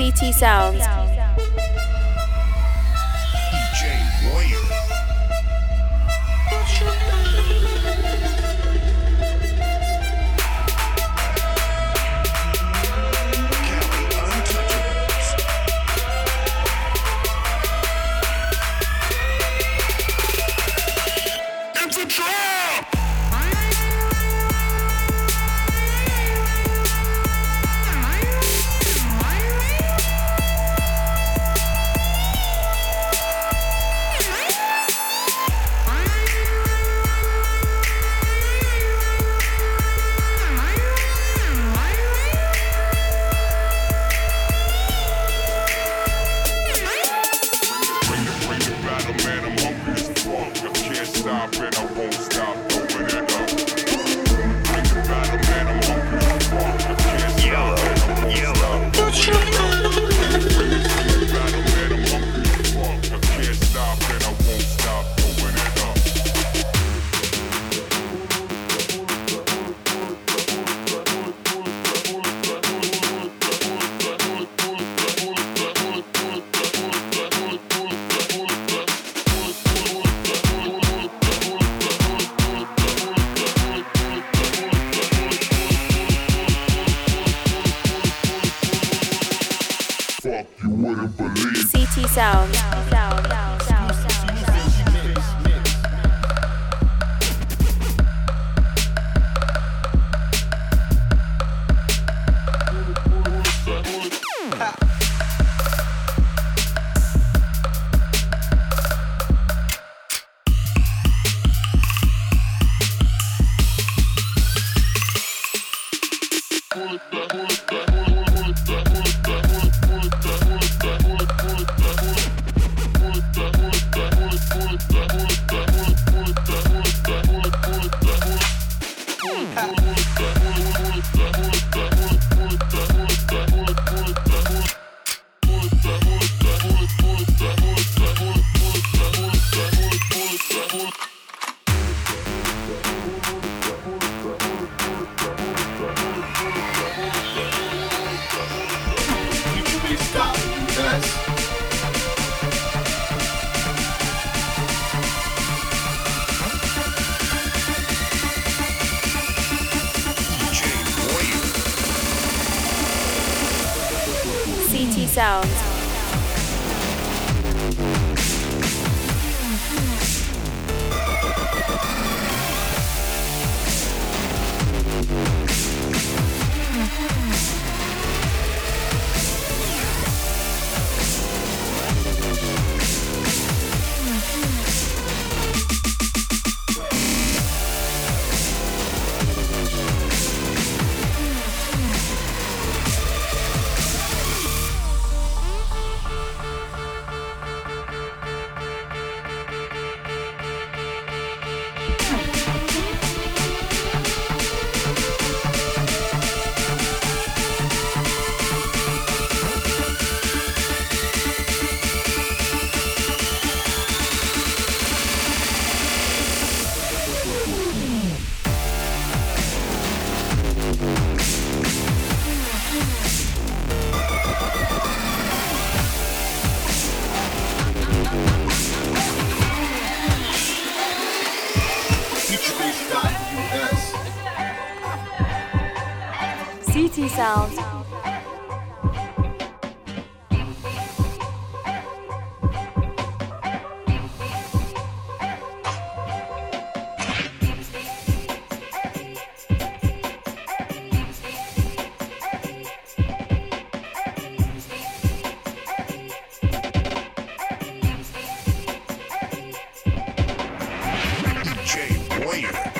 CT Sounds. DJ DJ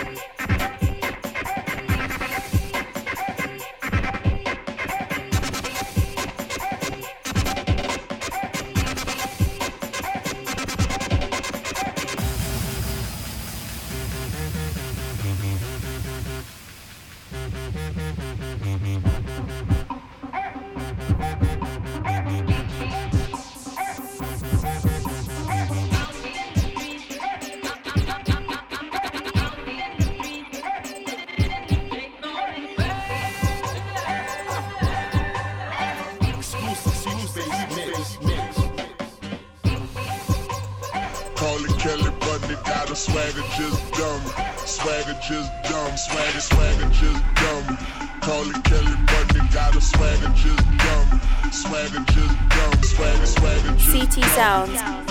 sounds.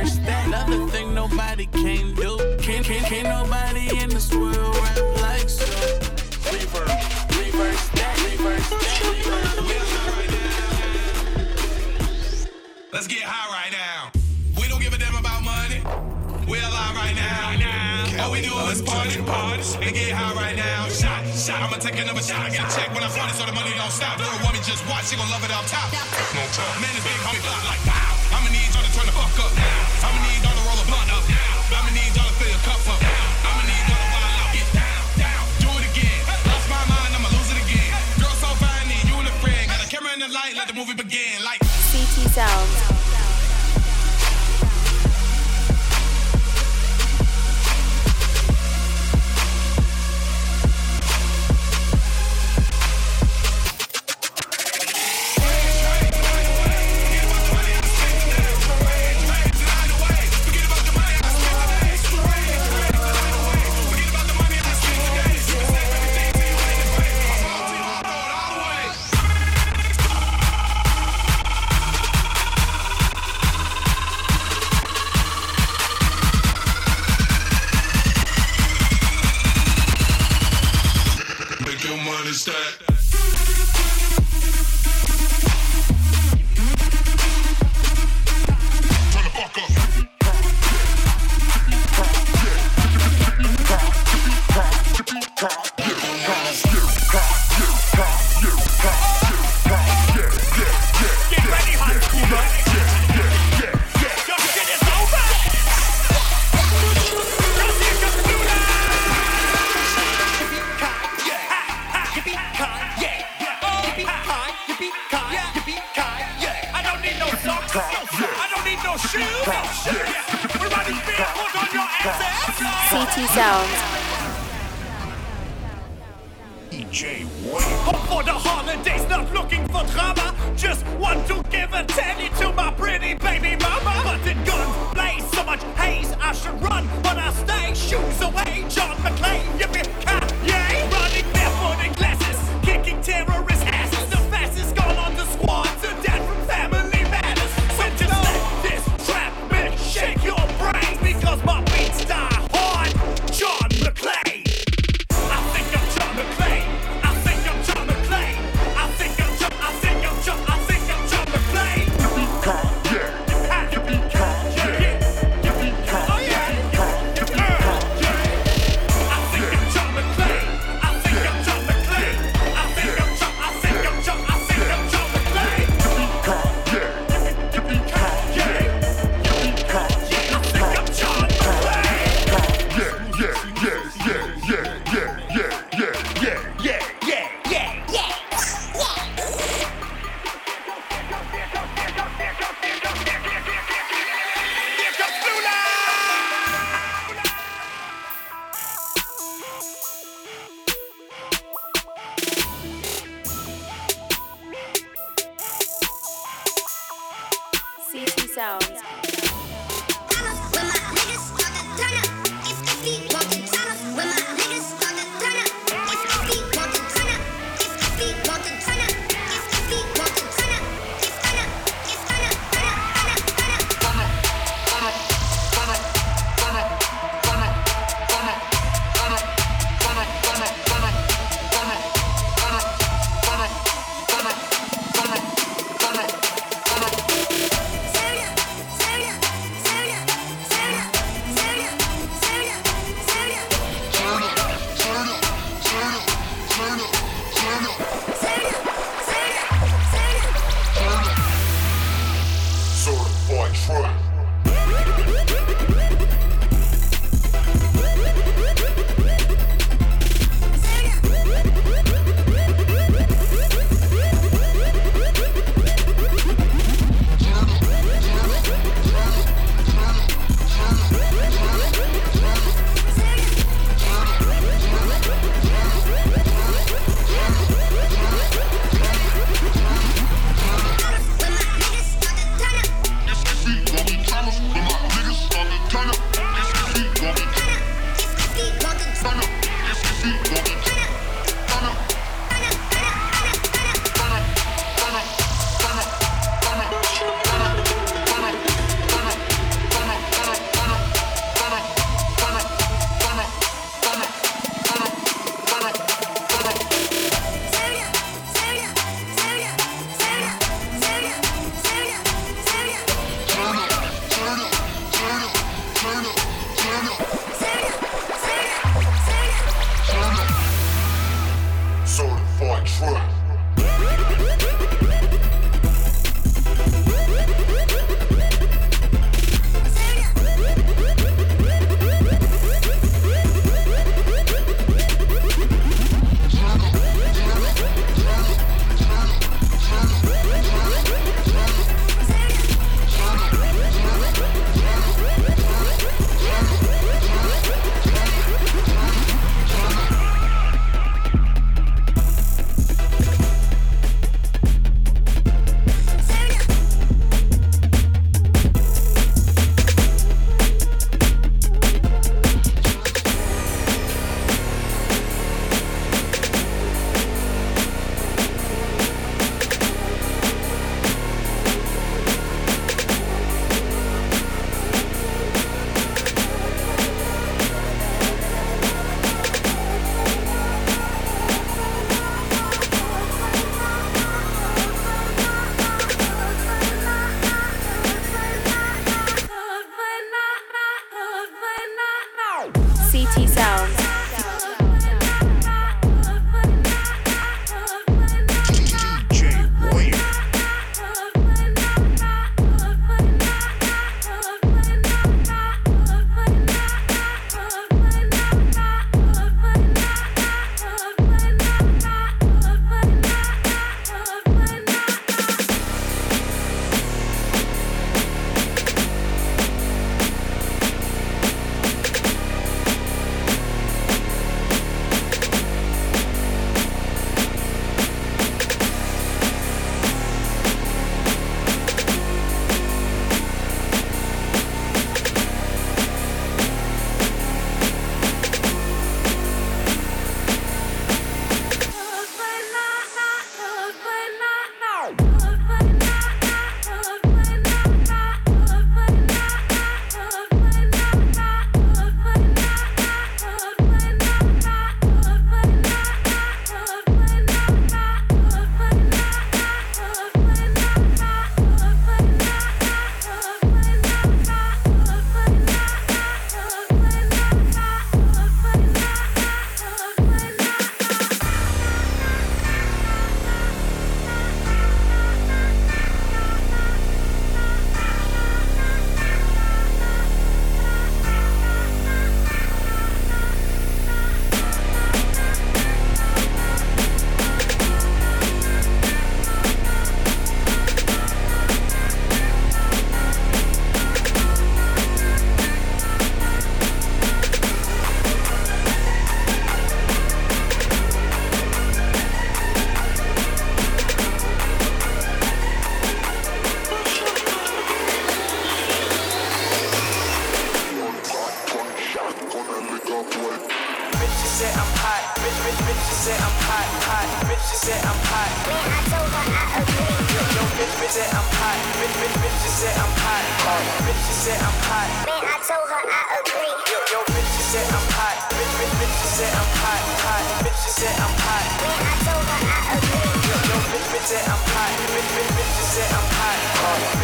that. Another thing nobody can do. Can't, can, can nobody in this world rap like so. Reverse, reverse that, reverse that. Let's get high right now. We don't give a damn about money. We're alive right now. All we do is party, party, and get high right now. Shot, shot. I'ma take another shot. I got a check when I find it, so the money don't stop. Little woman just watch, she gon' love it off top. Man, this big homie like wow. I'ma need y'all to turn the fuck up now. movie began like CT Sounds. Run, but I stay. Shoes away, John McClane,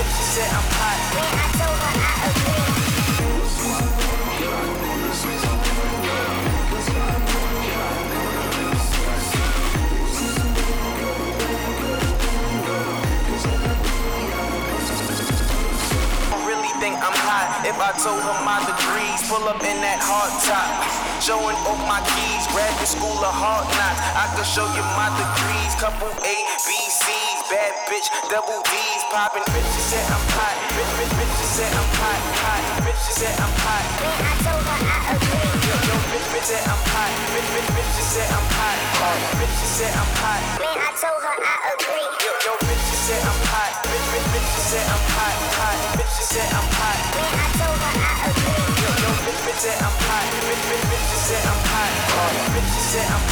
Bitches say I'm hot. really think I'm hot. If I told her my degrees, pull up in that hard top. Showing off my keys, graduate school of hard knocks. I could show you my degrees, couple A, B, C's, bad bitch, double D's, popping bitches say I'm hot. Bitch, bitch, bitches say I'm hot, hot. Bitches say I'm hot. Yo, yo, bitch, bitch say I'm hot. Bitch, bitch, bitches say I'm hot, hot. Bitches say I'm hot. Yo, yo, bitches say I'm hot. Bitch, bitch, bitches say I'm hot, hot. Bitches say I'm hot. Yo, yo, bitch, bitch say I'm hot. Bitch, bitch, bitches say I'm hot. Bitches say I'm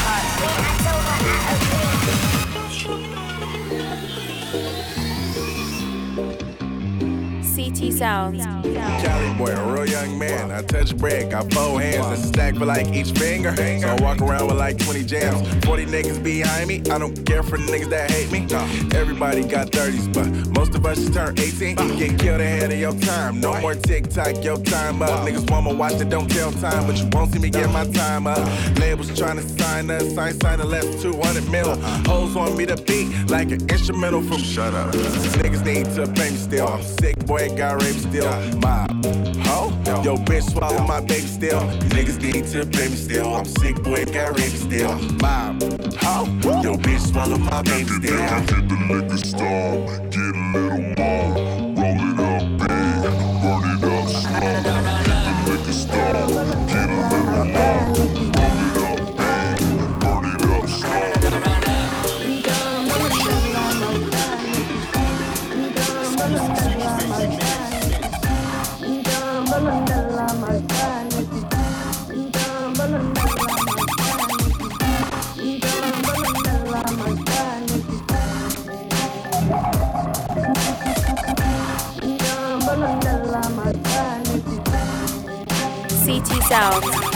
hot. CT Sounds. Cali boy, a real young man. I touch bread, got four hands, a stack for like each finger. So I walk around with like 20 jams. 40 niggas behind me. I don't care for niggas that hate me. Everybody got 30s, but most of us just turn 18. Get killed ahead of your time. No more TikTok, your time up. Niggas want to watch it, don't tell time, but you won't see me get my time up. Labels trying to sign us, I ain't signing less than 200 mil. Uh-huh. Hoes want me to beat like an instrumental from Shut Up. Niggas need to pay me still. I'm sick, boy, got raped still. Mob, ho, yo, bitch, swallow my baby still. Niggas need to pay me still. I'm sick, boy, got raped still. Mob, ho, yo, bitch, swallow my baby still. Hit the liquor store, get a little more. Roll it up big, burn it up slow. Hit the liquor store, get a little more. Sounds.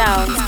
Sounds.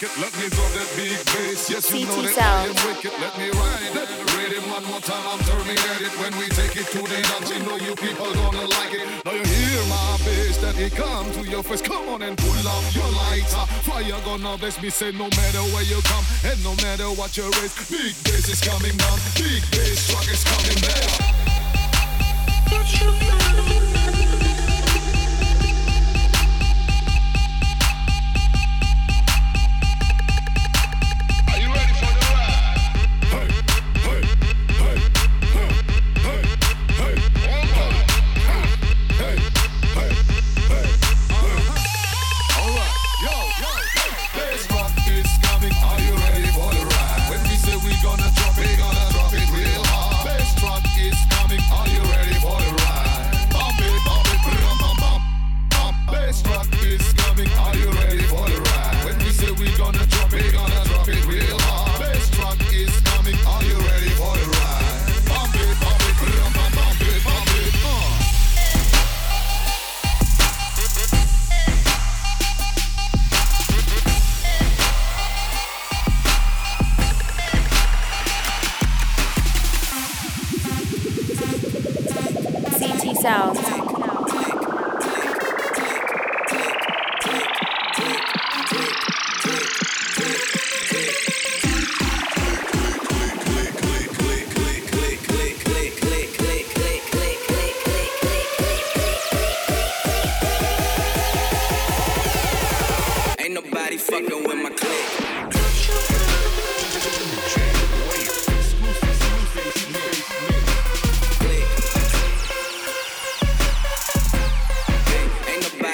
wicked, let me drop that big bass. Yes, you CT know that sound. I am wicked, let me ride it. Read one more time, I'm turning at it. When we take it to the dance, you know you people gonna like it. Now you hear my bass, that it come to your face. Come on and pull up your lighter. Ah, fire gonna bless me, say no matter where you come, and no matter what your race. Big bass is coming down, big bass truck is coming down.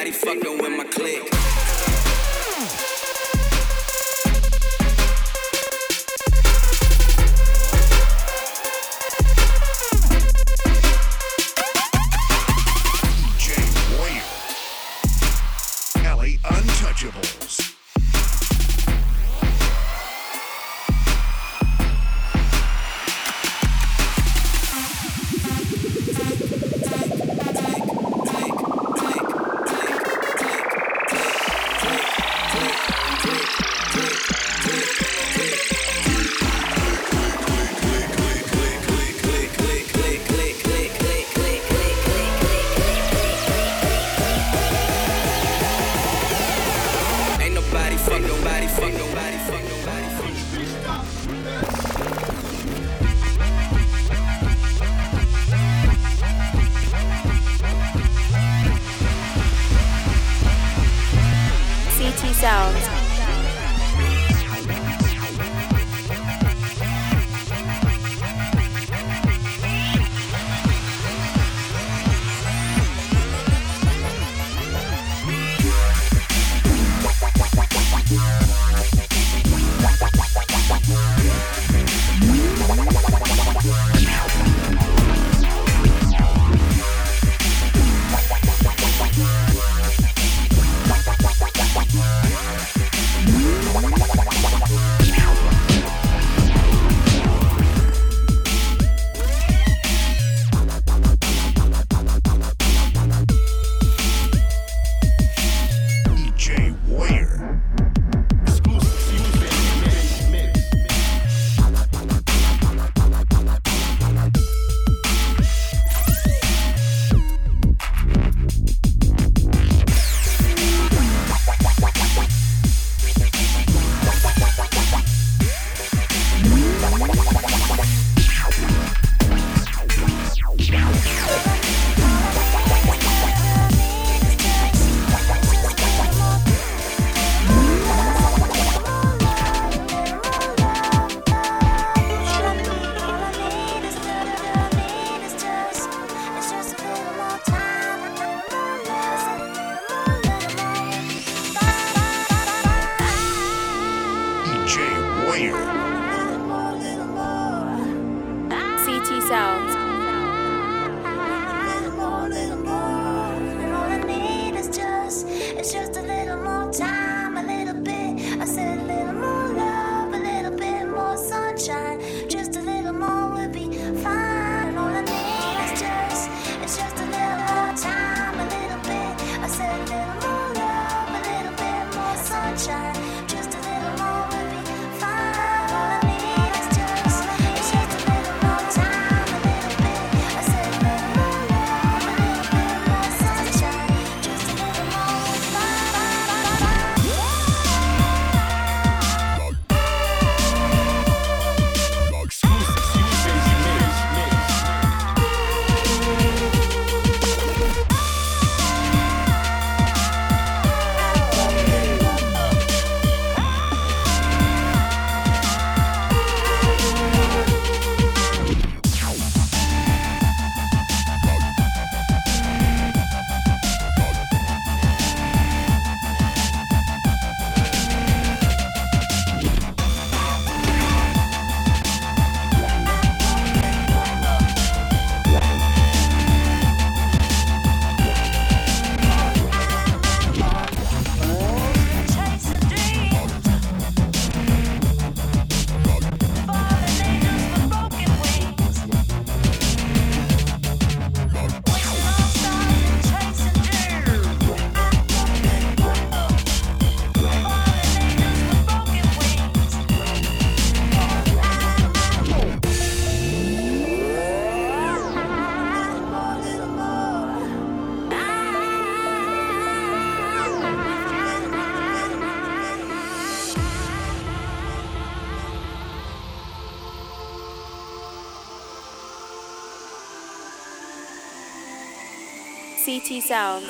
Everybody fucking with my clique. CT Sounds.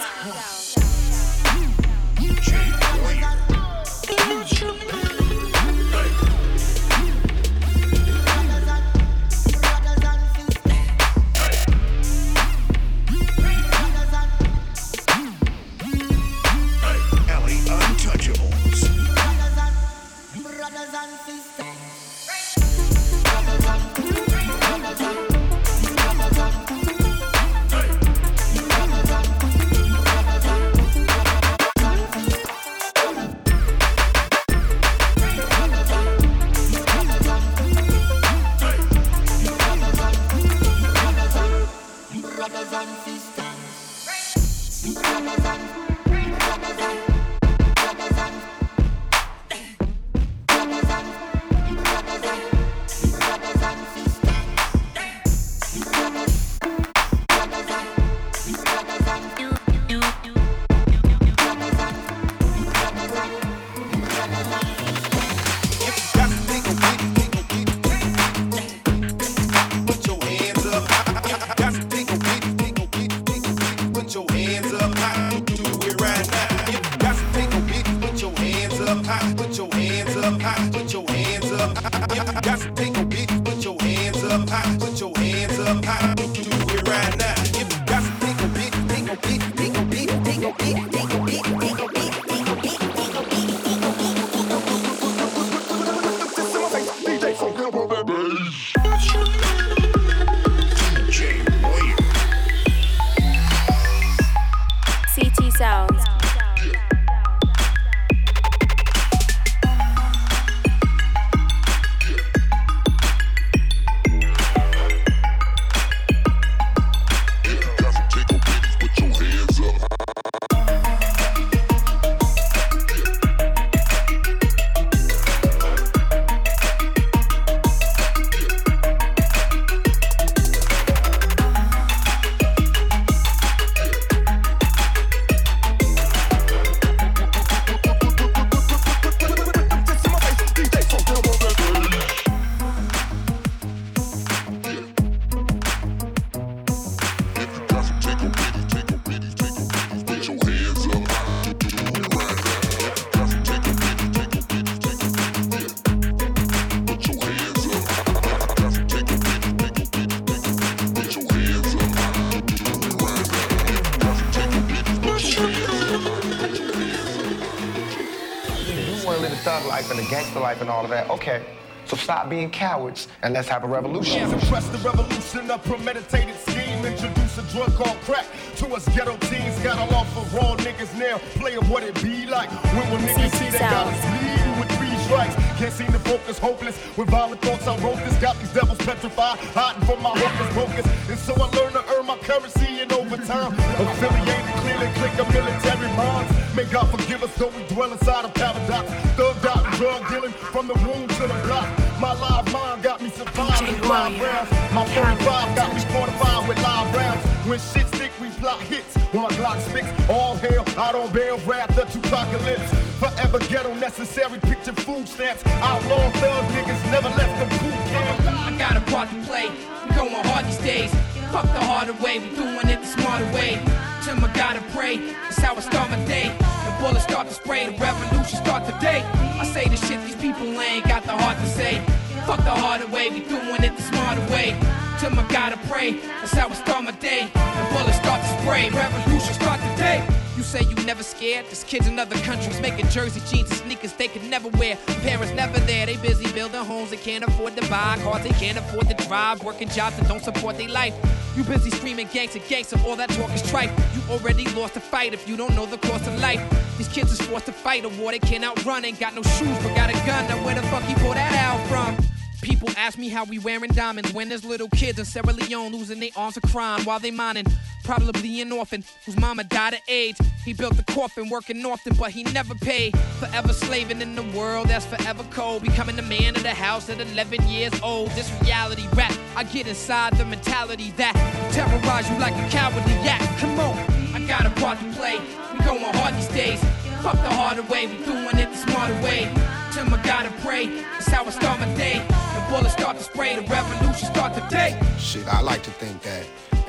Of that. Okay. So stop being cowards and let's have a revolution. Suppress the revolution, a premeditated scheme. Introduce a drug called crack to us ghetto teens. Got a law for raw niggas now. Play of what it be like. When will niggas see they got us bleeding with three strikes? Can't seem to focus, hopeless. With violent thoughts, I wrote this. Got these devils petrified, hiding from my hopeless focus. And so I learned to earn my currency in overtime. Affiliated, clearly click of military bonds. May God forgive us, though we dwell inside a paradox. Thugged out and drug dealing from the womb to the block. My live mind got me surviving live rounds. My 45 got me fortified with live rounds. When shit stick, we plot hits. When my Glock spits, all hell out on bail, up to apocalypse. Forever ghetto necessary, picture food stamps. Outlaw thug niggas never left the boot camp. I got a part to play. We going hard these days. Fuck the harder way, we doing it the smarter way. Tim, I gotta pray. That's how I start my day. Bullets start to spray, the revolution start today. I say the shit these people ain't got the heart to say. Fuck the harder way, we doing it the smarter way. Tim, I gotta pray. That's how I start my day. The bullets start to spray, revolution start today. You say you never scared? There's kids in other countries making jersey jeans and sneakers they could never wear. Parents never there, they busy building homes they can't afford to buy. Cars they can't afford to drive, working jobs that don't support their life. You busy screaming gangster, gangster, all that talk is tripe. You already lost the fight if you don't know the cost of life. These kids is forced to fight a war they can't outrun. Ain't got no shoes, but got a gun. Now where the fuck you pull that out from? People ask me how we wearing diamonds when there's little kids in Sierra Leone losing their arms of crime while they mining. Probably an orphan whose mama died of AIDS. He built the coffin working often, but he never paid. Forever slaving in the world that's forever cold. Becoming the man of the house at 11 years old. This reality rap, I get inside the mentality that terrorize you like a cowardly act. Come on, I got a part to play. We going hard these days. Fuck the harder way, we doing it the smarter way. Tim, I gotta pray. That's how I start my day. The bullets start to spray, the revolution start today. Shit, I like to think that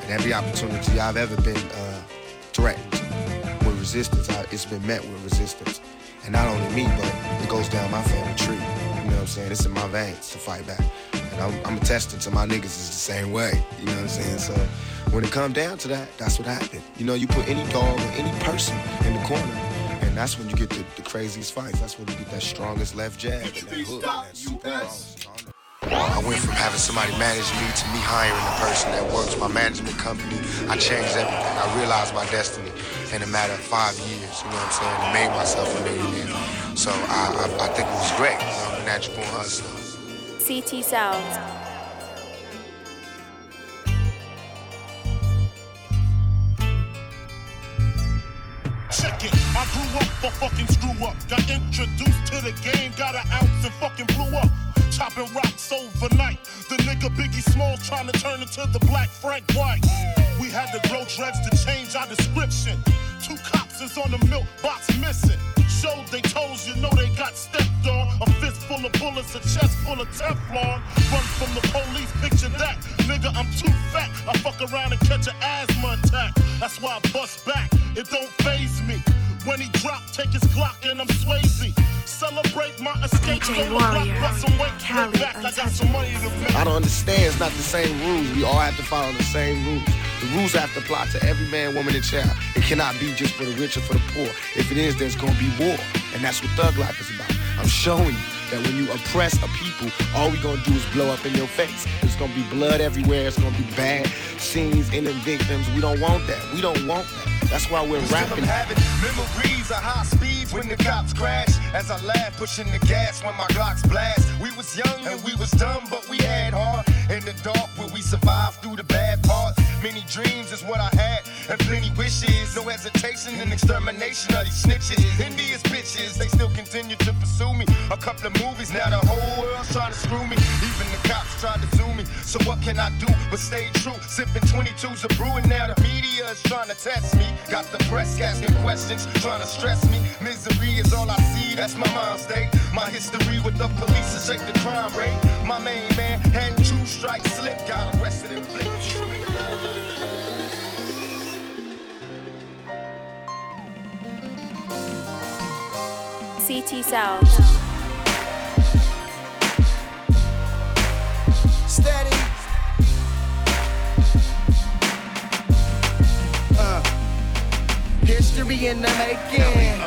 at every opportunity I've ever been uh, threatened with resistance, I, it's been met with resistance. And not only me, but it goes down my family tree. You know what I'm saying? It's in my veins to fight back. And I'm, I'm attesting to my niggas is the same way. You know what I'm saying? So when it come down to that, that's what happened. You know, you put any dog or any person in the corner, and that's when you get the, the craziest fights. That's when you get that strongest left jab and that hook. And that super. I went from having somebody manage me to me hiring a person that works my management company. I changed everything. I realized my destiny in a matter of five years. You know what I'm saying? I made myself a millionaire. So I, I, I think it was great. I'm a natural hustler. CT Sounds. Check it. I grew up for fucking screw up. Got introduced to the game, got an ounce and fucking blew up. Chopping rocks overnight. The nigga Biggie Smalls trying to turn into the black Frank White. We had to grow dreads to change our description. Two cops is on the milk box missing. Showed they toes, you know they got stepped on. A fist full of bullets, a chest full of Teflon. Run from the police, picture that. Nigga, I'm too fat. I fuck around and catch an asthma attack. That's why I bust back. It don't phase me. When he drop, take his Glock and I'm Swayze. Celebrate my escape. DJ on the Warrior, got some weight, Cali back. I got some money to pay. I don't understand. It's not the same rules. We all have to follow the same rules. The rules have to apply to every man, woman, and child. It cannot be just for the rich or for the poor. If it is, there's gonna be war. And that's what thug life is about. I'm showing you that when you oppress a people, all we gonna do is blow up in your face. There's gonna be blood everywhere. It's gonna be bad scenes, and victims. We don't want that. We don't want that. That's why we're Still I'm having memories of high speeds when the cops crash. As I laugh, pushing the gas when my Glocks blast. We was young and we was dumb, but we had heart. In the dark, where we survived through the bad parts. Many dreams is what I had, and plenty wishes. No hesitation in extermination of these snitches. Envious bitches, they still continue to pursue me. A couple of movies, now the whole world's trying to screw me. Even the cops tried to sue me. So what can I do but stay true? Sipping 22s of brewing, now the media is trying to test me. Got the press asking questions, trying to stress me. Misery is all I see, that's my mind state. My history with the police to shake the crime rate. My main man had two strikes slip, got arrested and flipped. CT Sounds. Steady. Uh, history in the making.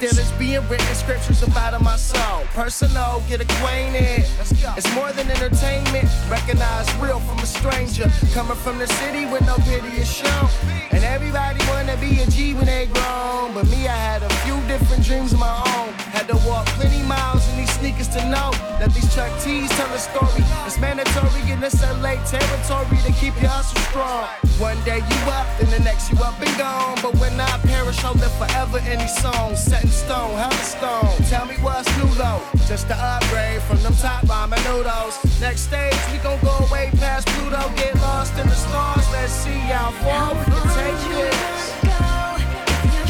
Still being written scriptures about in my soul. Personal, get acquainted. It's more than entertainment. Recognize real from a stranger. Coming from the city with no pity is shown. And everybody wanna be a G when they grown. But me, I had a few different dreams of my own. Had to walk plenty miles in these sneakers to know that these Chuck T's tell a story. It's mandatory in this LA territory to keep your hustle strong. One day you up, then the next you up and gone. But when I perish, I'll live forever in these songs. Set in stone, hell stone. Tell me what's new though. Just to upgrade from them top ramen noodles. Next stage, we gon' go way past Pluto. Get lost in the stars. Let's see how far we can take this.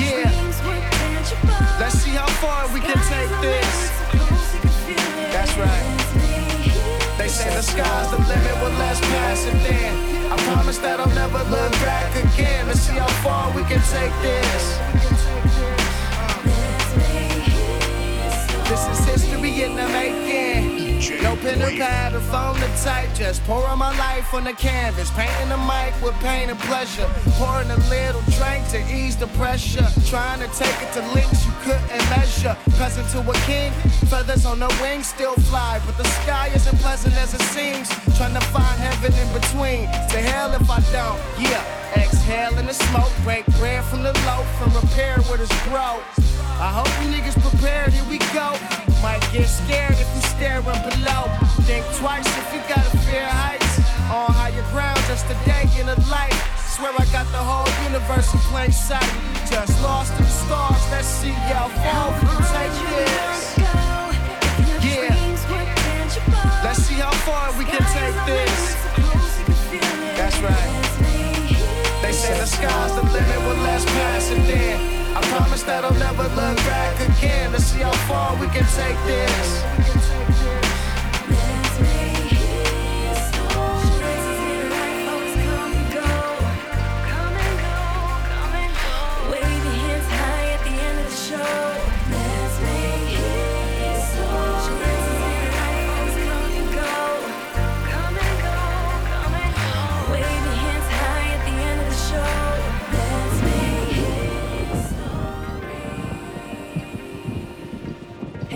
Yeah. Let's see how far we can take this. That's right. They say the sky's the limit, well let's pass it then. I promise that I'll never look back again. Let's see how far we can take this. This is history in the making. No pen or pad or phone to type, just pouring my life on the canvas, painting the mic with pain and pleasure, pouring a little drink to ease the pressure, trying to take it to lengths you couldn't measure. Cousin to a king, feathers on the wings still fly, but the sky isn't pleasant as it seems. Trying to find heaven in between. To hell if I don't, yeah. Exhale in the smoke, break bread from the loaf, and repair what is broke. I hope you niggas prepared, here we go. Might get scared if you staring below. Think twice if you got to fear heights. On higher ground, just a day in the light. Swear I got the whole universe in plain sight. Just lost in the stars, let's see how far we can take this. Yeah. Let's see how far we can take this. That's right. Say the sky's the limit, well let's pass it then. I promise that I'll never look back again. Let's see how far we can take this.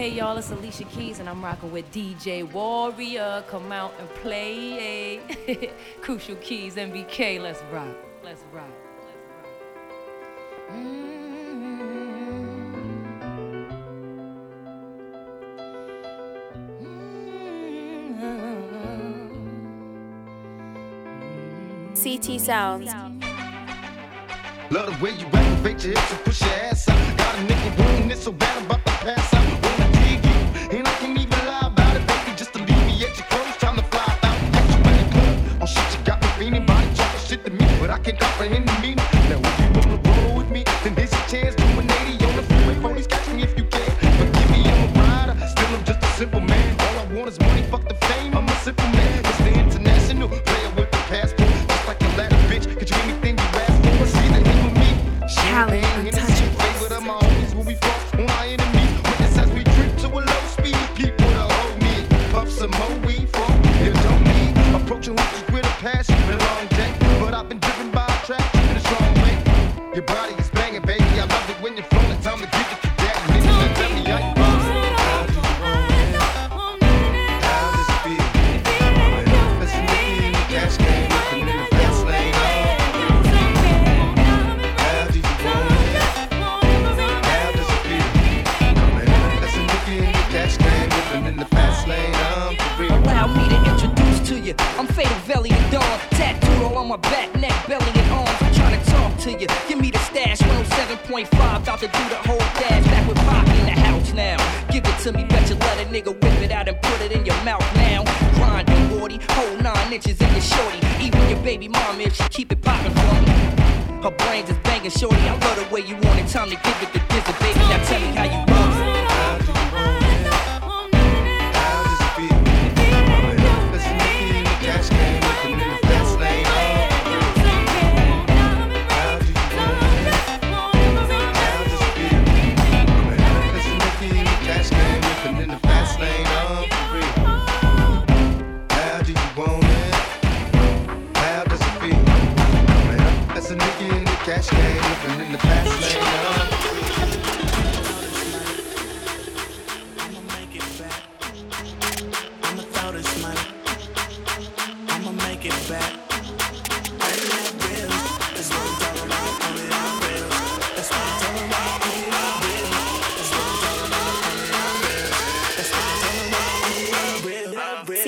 Hey y'all, it's Alicia Keys and I'm rocking with DJ Warrior. Come out and play. Krucial Keys, MBK. Let's rock. Let's rock. CT Sounds. Love the way you activate your hips and push your ass out. Got a nigga wanting this so bad I'm about to pass out. Wanna dig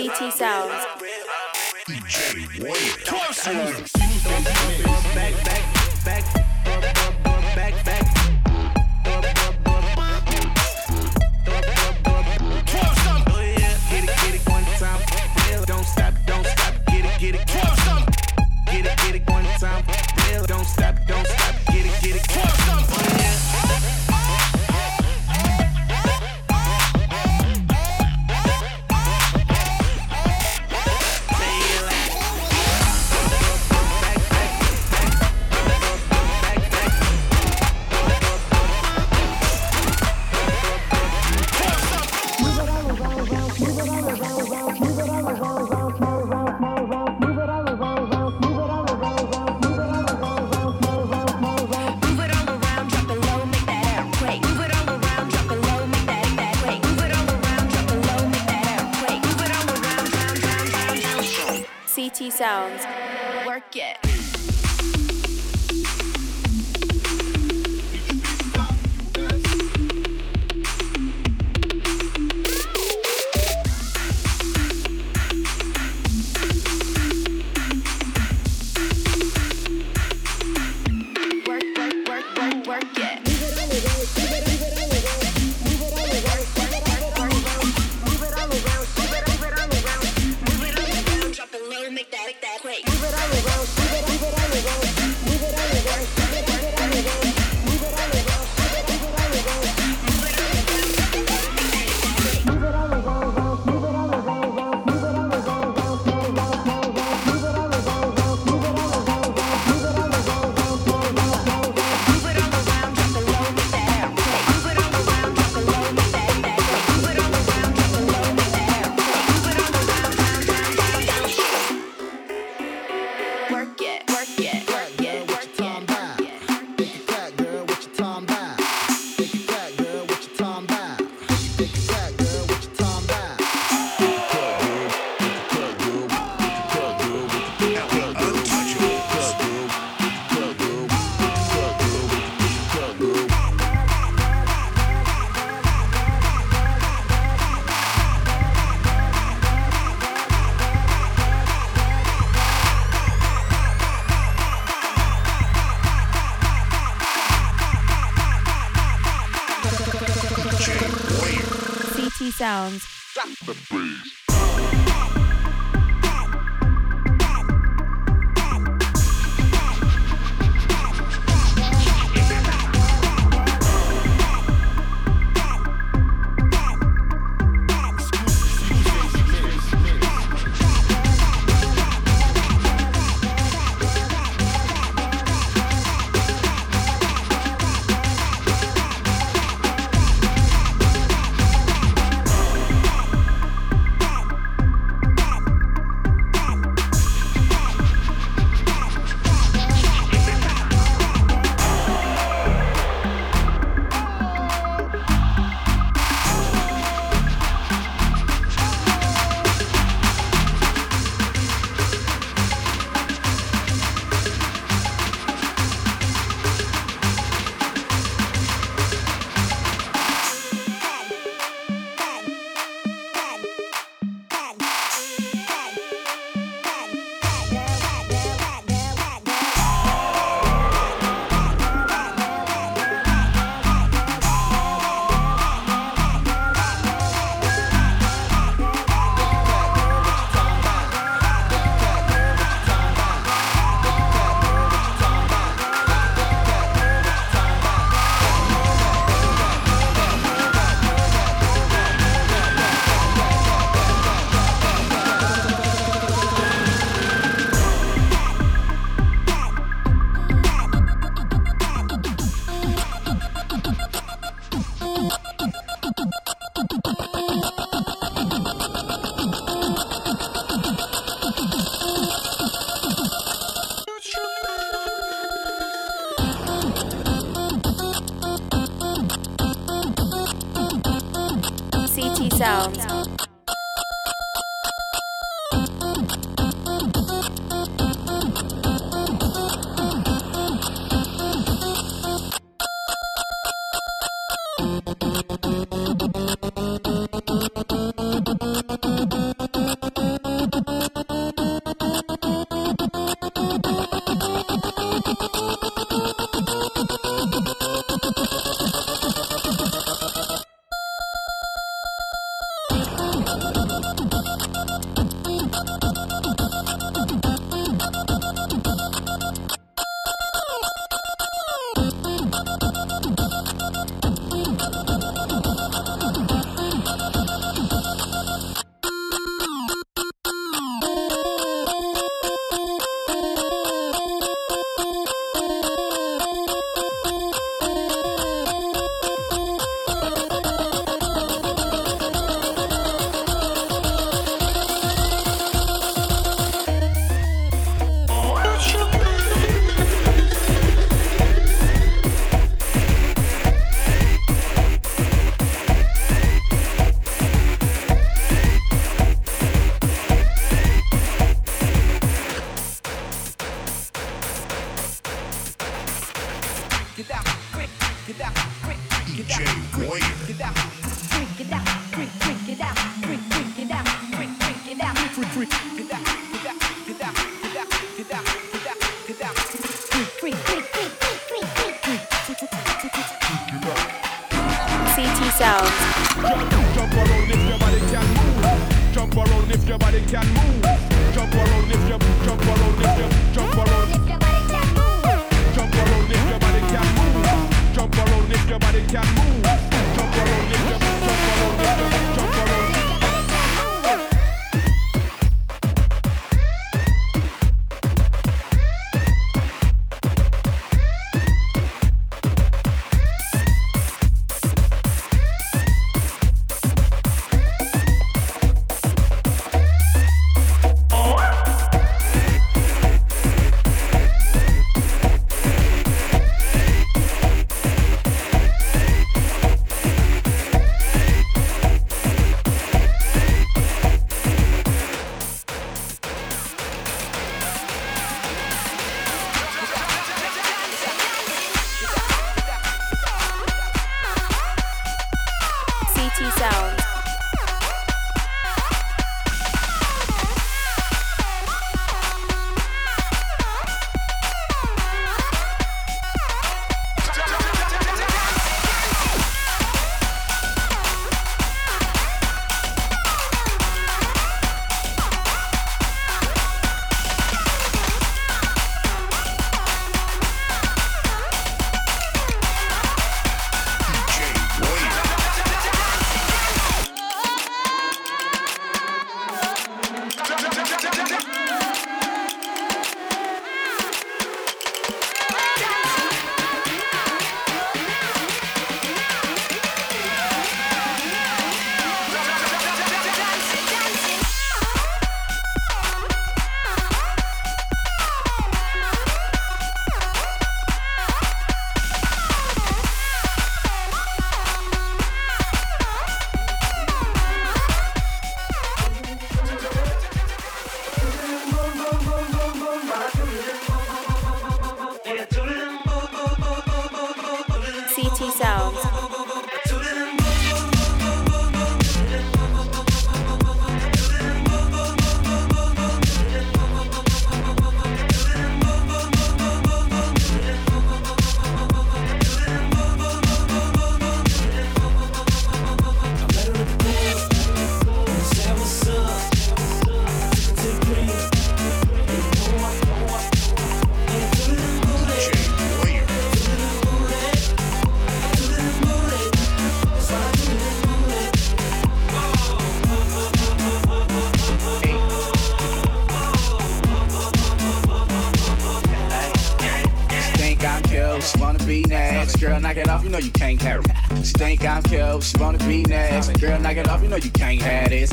T sounds. DJ Warrior.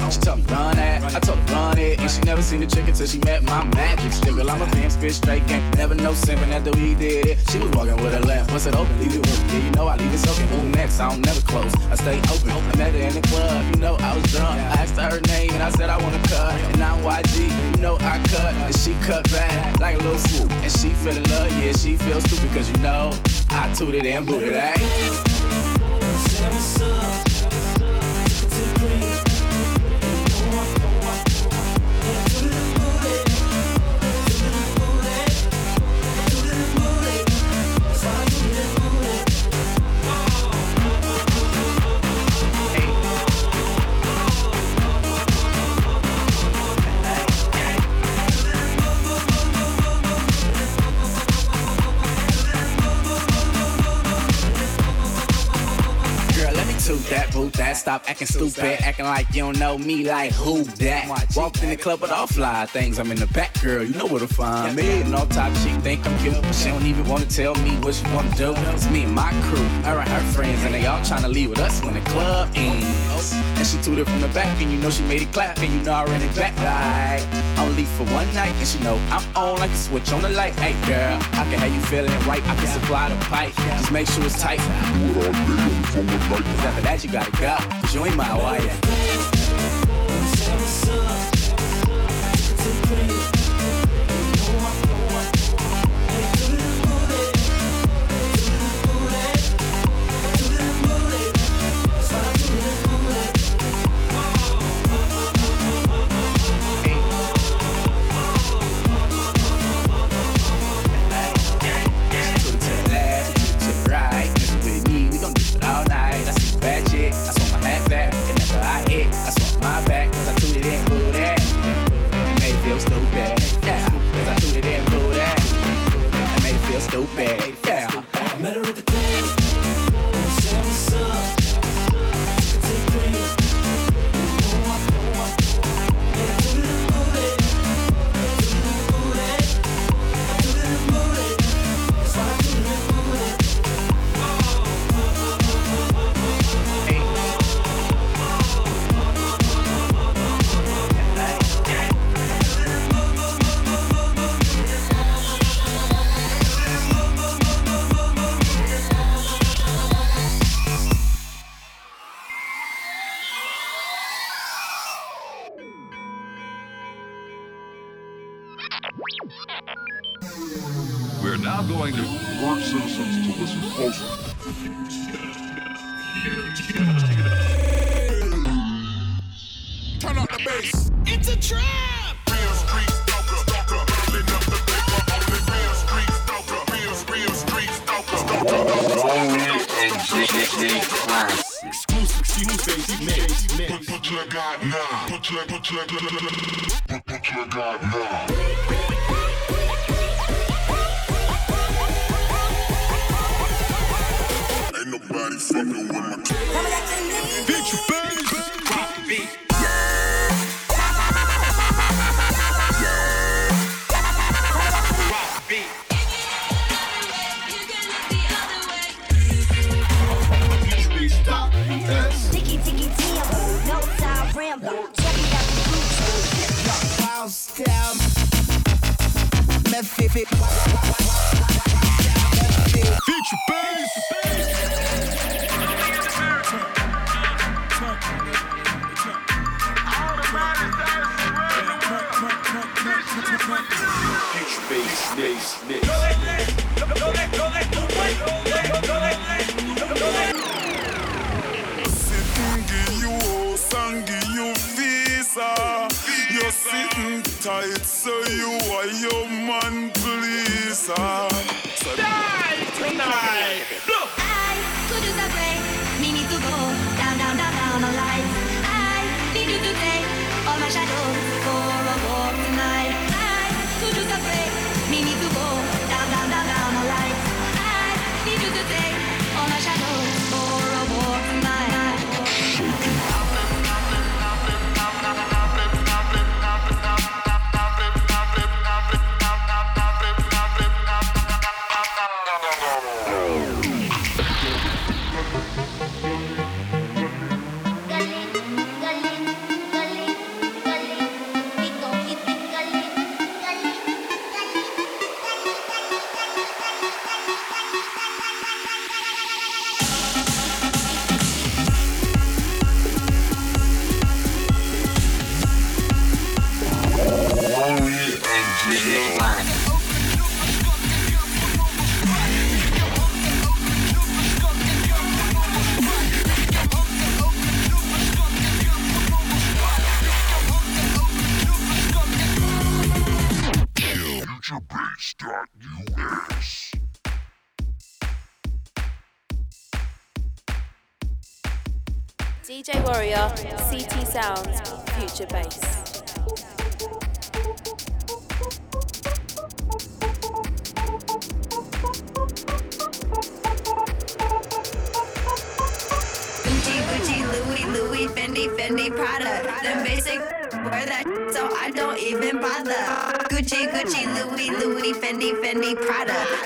She told me run that, I told her run it. And she never seen the chick until she met my magic stick. Girl, I'm a fan, spit straight gang. Never no simping after we did it. She was walking with her left, bust it open, leave it open. Yeah, you know I leave it soaking. Who next? I don't never close. I stay open. I met her in the club, you know I was drunk. I asked her her name and I said I wanna cut. And I'm YG, you know I cut. And she cut back like a little swoop. And she fell in love, yeah, she feels stupid cause you know I tooted and booted, eh? Girl, Stop acting stupid, acting like you don't know me. Like who that? Walked in the club with all fly things. I'm in the back, girl. You know where to find me. And all top, she think I'm cute, but she don't even wanna tell me what she wanna do. It's me and my crew, her and her friends, and they all tryna leave with us when the club ends. And she tooted from the back, and you know she made it clap, and you know I ran it back like I only for one night, and she know I'm on like a switch on the light. Hey girl, I can have you feeling right. I can supply the pipe, just make sure it's tight. Cause after that you gotta go, cause you ain't my Clack.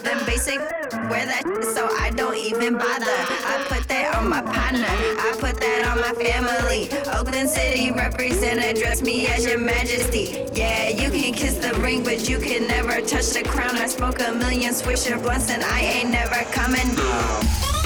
Them basic wear that shit, so I don't even bother. I put that on my partner, I put that on my family. Oakland City represent, address me as your majesty. Yeah, you can kiss the ring, but you can never touch the crown. I smoke a million swisher blunts, and I ain't never coming down.